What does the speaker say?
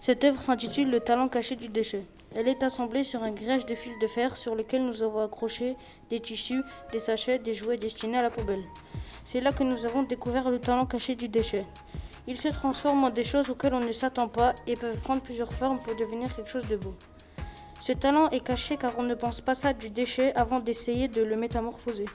Cette œuvre s'intitule Le talent caché du déchet. Elle est assemblée sur un grège de fil de fer sur lequel nous avons accroché des tissus, des sachets, des jouets destinés à la poubelle. C'est là que nous avons découvert le talent caché du déchet. Il se transforme en des choses auxquelles on ne s'attend pas et peuvent prendre plusieurs formes pour devenir quelque chose de beau. Ce talent est caché car on ne pense pas ça du déchet avant d'essayer de le métamorphoser.